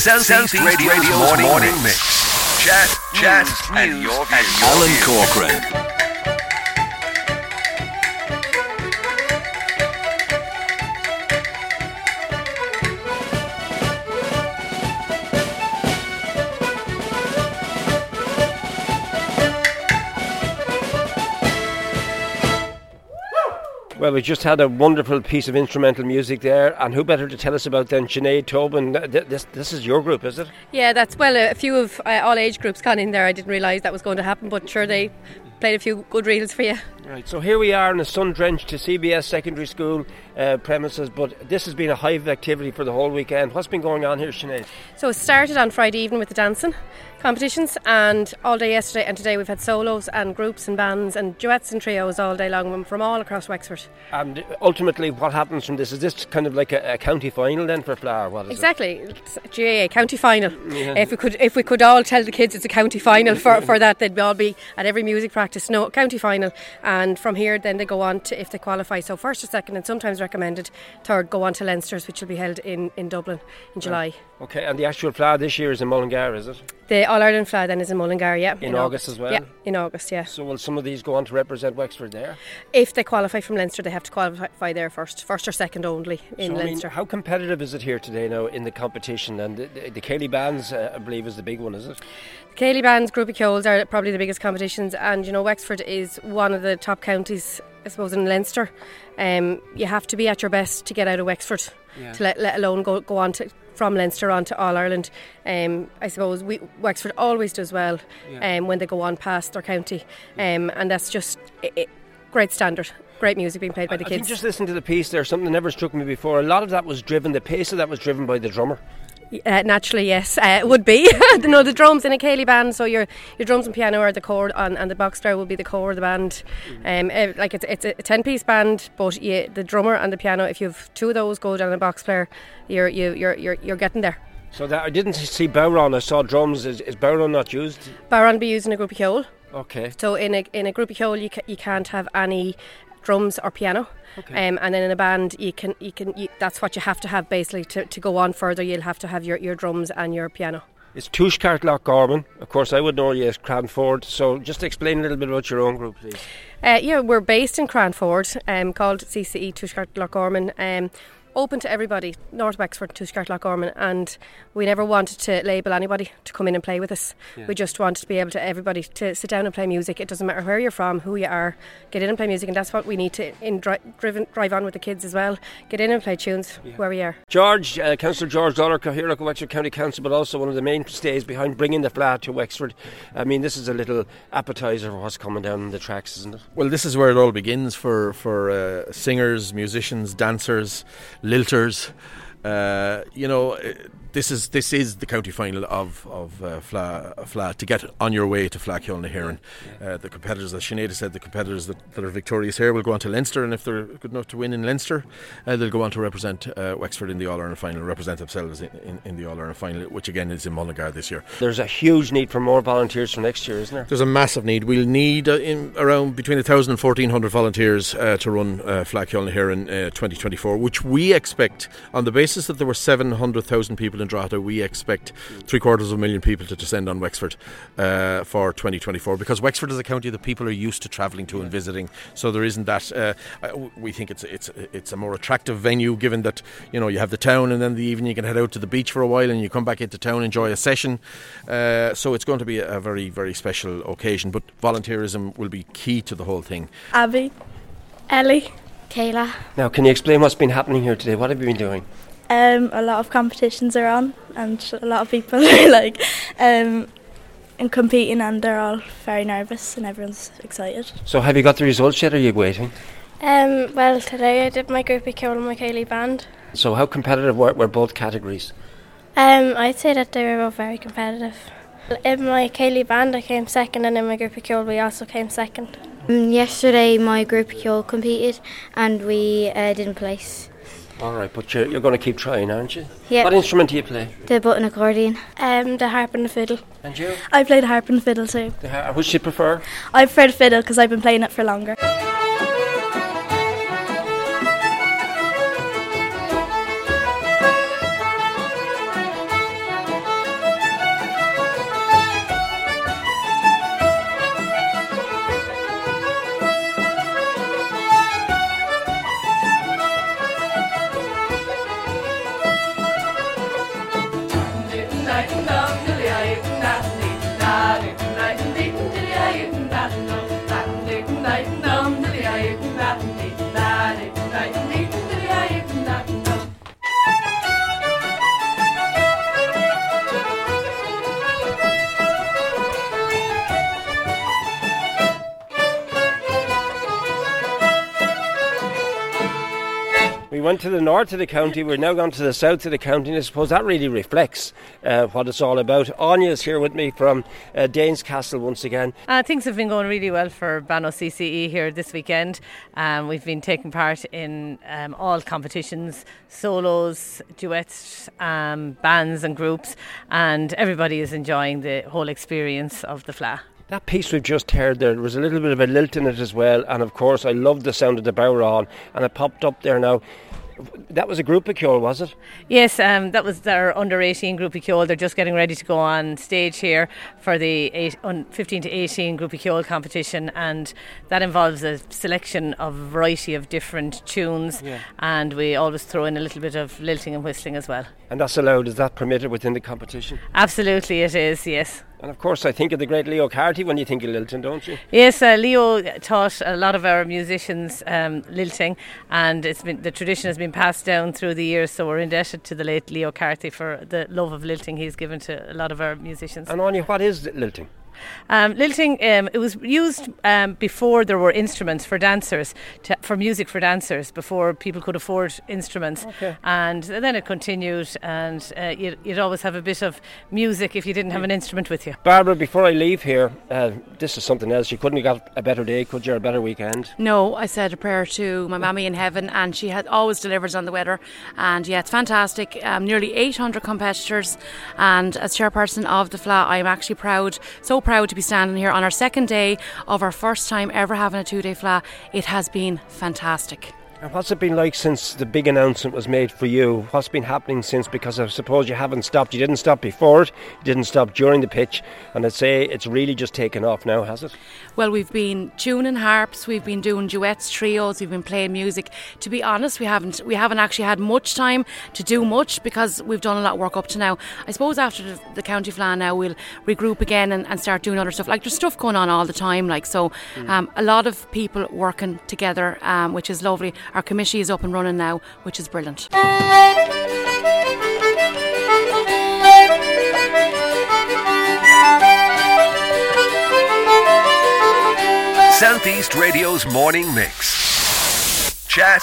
Southeast Radio Radio's morning, mix. Chat, chat, and your views. Alan Corcoran. Well, we just had a wonderful piece of instrumental music there, and who better to tell us about than Sinead Tobin? This, this is your group, is it? Yeah, that's well. A few of uh, all age groups gone in there. I didn't realise that was going to happen, but sure they played a few good reels for you. Right, so here we are in a sun-drenched CBS secondary school uh, premises, but this has been a hive of activity for the whole weekend. What's been going on here, Sinead? So it started on Friday evening with the dancing competitions, and all day yesterday and today we've had solos and groups and bands and duets and trios all day long from all across Wexford. And ultimately, what happens from this? Is this kind of like a, a county final then for Fleadh? What is Exactly, it's a GAA county final. Yeah. If we could, if we could all tell the kids it's a county final for, for that, they'd all be at every music practice. No, county final, and from here then they go on to if they qualify. So first or second, and sometimes recommended third, go on to Leinster's, which will be held in, in Dublin in July. Okay, and the actual Fleadh this year is in Mullingar, is it? The All Ireland Fleadh then is in Mullingar, yeah, In August as well? Yeah, in August, yeah. So will some of these go on to represent Wexford there? If they qualify from Leinster, they have to qualify there first, first or second only in so, I mean, Leinster. how competitive is it here today now in the competition? And the, the, the Céilí Bands, uh, I believe, is the big one, is it? The Céilí Bands, of Coles are probably the biggest competitions, and you know Wexford is one of the top counties, I suppose, in Leinster. Um, you have to be at your best to get out of Wexford, to let, let alone go go on to from Leinster on to All Ireland. Um, I suppose we, Wexford always does well um, when they go on past their county, um, and that's just i i great standard, great music being played by the I kids. just listening to the piece there, something that never struck me before. A lot of that was driven, the pace of that was driven by the drummer. Uh, naturally, yes, uh, it would be. no, the drums in a Céilí band, so your your drums and piano are the core, and, and the box player will be the core of the band. Um, uh, like it's it's a ten piece band, but yeah, the drummer and the piano. If you have two of those go down a box player, you're you, you're you're you're getting there. So that I didn't see bodhrán, I saw drums. Is, is bodhrán not used? Bodhrán be using a Grúpa Cheoil. Okay. So in a in a Grúpa Cheoil, you ca- you can't have any drums or piano. Okay. Um, and then in a band, you can you can you, that's what you have to have basically to, to go on further. You'll have to have your, your drums and your piano. It's Tushkart Loch Garman. Of course, I would know you as Craanford. So just explain a little bit about your own group, please. Uh, yeah, we're based in Craanford, um, called CCE Tushkart Loch Garman. Um, open to everybody, North Wexford, Tushkart Loch Garman, and we never wanted to label anybody to come in and play with us. We just wanted to be able to everybody to sit down and play music. It doesn't matter where you're from, who you are, get in and play music, and that's what we need to in dri- driven, drive on with the kids as well. Get in and play tunes where we are. George, uh, Councillor George Lawlor, here at Wexford County Council, but also one of the mainstays behind bringing the Fleadh to Wexford. I mean, this is a little appetizer for what's coming down the tracks, isn't it? Well, this is where it all begins for for uh, singers, musicians, dancers, lilters. Uh, you know, uh, this is this is the county final of of uh, Fleadh, Fleadh to get on your way to Fleadh Cheoil Heron. Uh, the competitors, as Sinead said, the competitors that, that are victorious here will go on to Leinster, and if they're good enough to win in Leinster, uh, they'll go on to represent uh, Wexford in the All Ireland final, represent themselves in, in, in the All Ireland final, which again is in Mullingar this year. There's a huge need for more volunteers for next year, isn't there? There's a massive need. We'll need uh, in around between 1,000 and 1,400 volunteers uh, to run uh, here in uh, 2024, which we expect, on the basis that there were 700,000 people in Drogheda, we expect three quarters of a million people to descend on Wexford uh, for 2024 because Wexford is a county that people are used to travelling to and visiting. So there isn't that. Uh, we think it's it's it's a more attractive venue given that you know you have the town and then the evening you can head out to the beach for a while and you come back into town enjoy a session. Uh, so it's going to be a, a very very special occasion. But volunteerism will be key to the whole thing. Abby, Ellie. Kayla. Now, can you explain what's been happening here today? What have you been doing? Um, a lot of competitions are on, and a lot of people are like um, and competing, and they're all very nervous, and everyone's excited. So, have you got the results yet? Or are you waiting? Um, well, today I did my Grúpa Cheoil and my Céilí band. So, how competitive were, were both categories? Um, I'd say that they were both very competitive. In my Céilí band, I came second, and in my Grúpa Cheoil, we also came second. Um, yesterday, my Grúpa Cheoil competed and we uh, didn't place. All right, but you're, you're going to keep trying, aren't you? Yeah. What instrument do you play? The button accordion. Um, the harp and the fiddle. And you? I played harp and the fiddle too. The ha- Which do you prefer? I prefer the fiddle because I've been playing it for longer. We went to the north of the county, we're now gone to the south of the county, and I suppose that really reflects uh, what it's all about. Anya is here with me from uh, Danes Castle once again. Uh, things have been going really well for Bannow CCE here this weekend. Um, we've been taking part in um, all competitions solos, duets, um, bands, and groups, and everybody is enjoying the whole experience of the Fleadh. That piece we've just heard there, there was a little bit of a lilt in it as well, and of course, I loved the sound of the bodhrán, and it popped up there now. That was a Grúpa Cheoil, was it? Yes, um, that was their under 18 Grúpa Cheoil. They're just getting ready to go on stage here for the eight, 15 to 18 Grúpa Cheoil competition, and that involves a selection of a variety of different tunes, yeah. and we always throw in a little bit of lilting and whistling as well. And that's allowed, is that permitted within the competition? Absolutely, it is, yes. And of course, I think of the great Leo Carty when you think of lilting, don't you? Yes, uh, Leo taught a lot of our musicians um, lilting, and it's been the tradition has been passed down through the years. So we're indebted to the late Leo Carty for the love of lilting he's given to a lot of our musicians. And Anya, what is lilting? Um, lilting, um, it was used um, before there were instruments for dancers, to, for music for dancers, before people could afford instruments. Okay. And then it continued, and uh, you'd, you'd, always have a bit of music if you didn't have an instrument with you. Barbara, before I leave here, uh, this is something else. You couldn't have got a better day, could you, or a better weekend? No, I said a prayer to my mammy in heaven, and she had always delivers on the weather. And yeah, it's fantastic. Um, nearly 800 competitors, and as chairperson of the Fleadh, I'm actually proud, so proud proud to be standing here on our second day of our first time ever having a two day Fleadh. It has been fantastic. And what's it been like since the big announcement was made for you? What's been happening since? Because I suppose you haven't stopped. You didn't stop before it, you didn't stop during the pitch, and I'd say it's really just taken off now, has it? Well, we've been tuning harps, we've been doing duets, trios, we've been playing music. To be honest, we haven't we haven't actually had much time to do much because we've done a lot of work up to now. I suppose after the, the county Fleadh now we'll regroup again and, and, start doing other stuff. Like there's stuff going on all the time, like so. Mm. Um, a lot of people working together, um, which is lovely. Our committee is up and running now, which is brilliant. Southeast Radio's morning mix. Chat,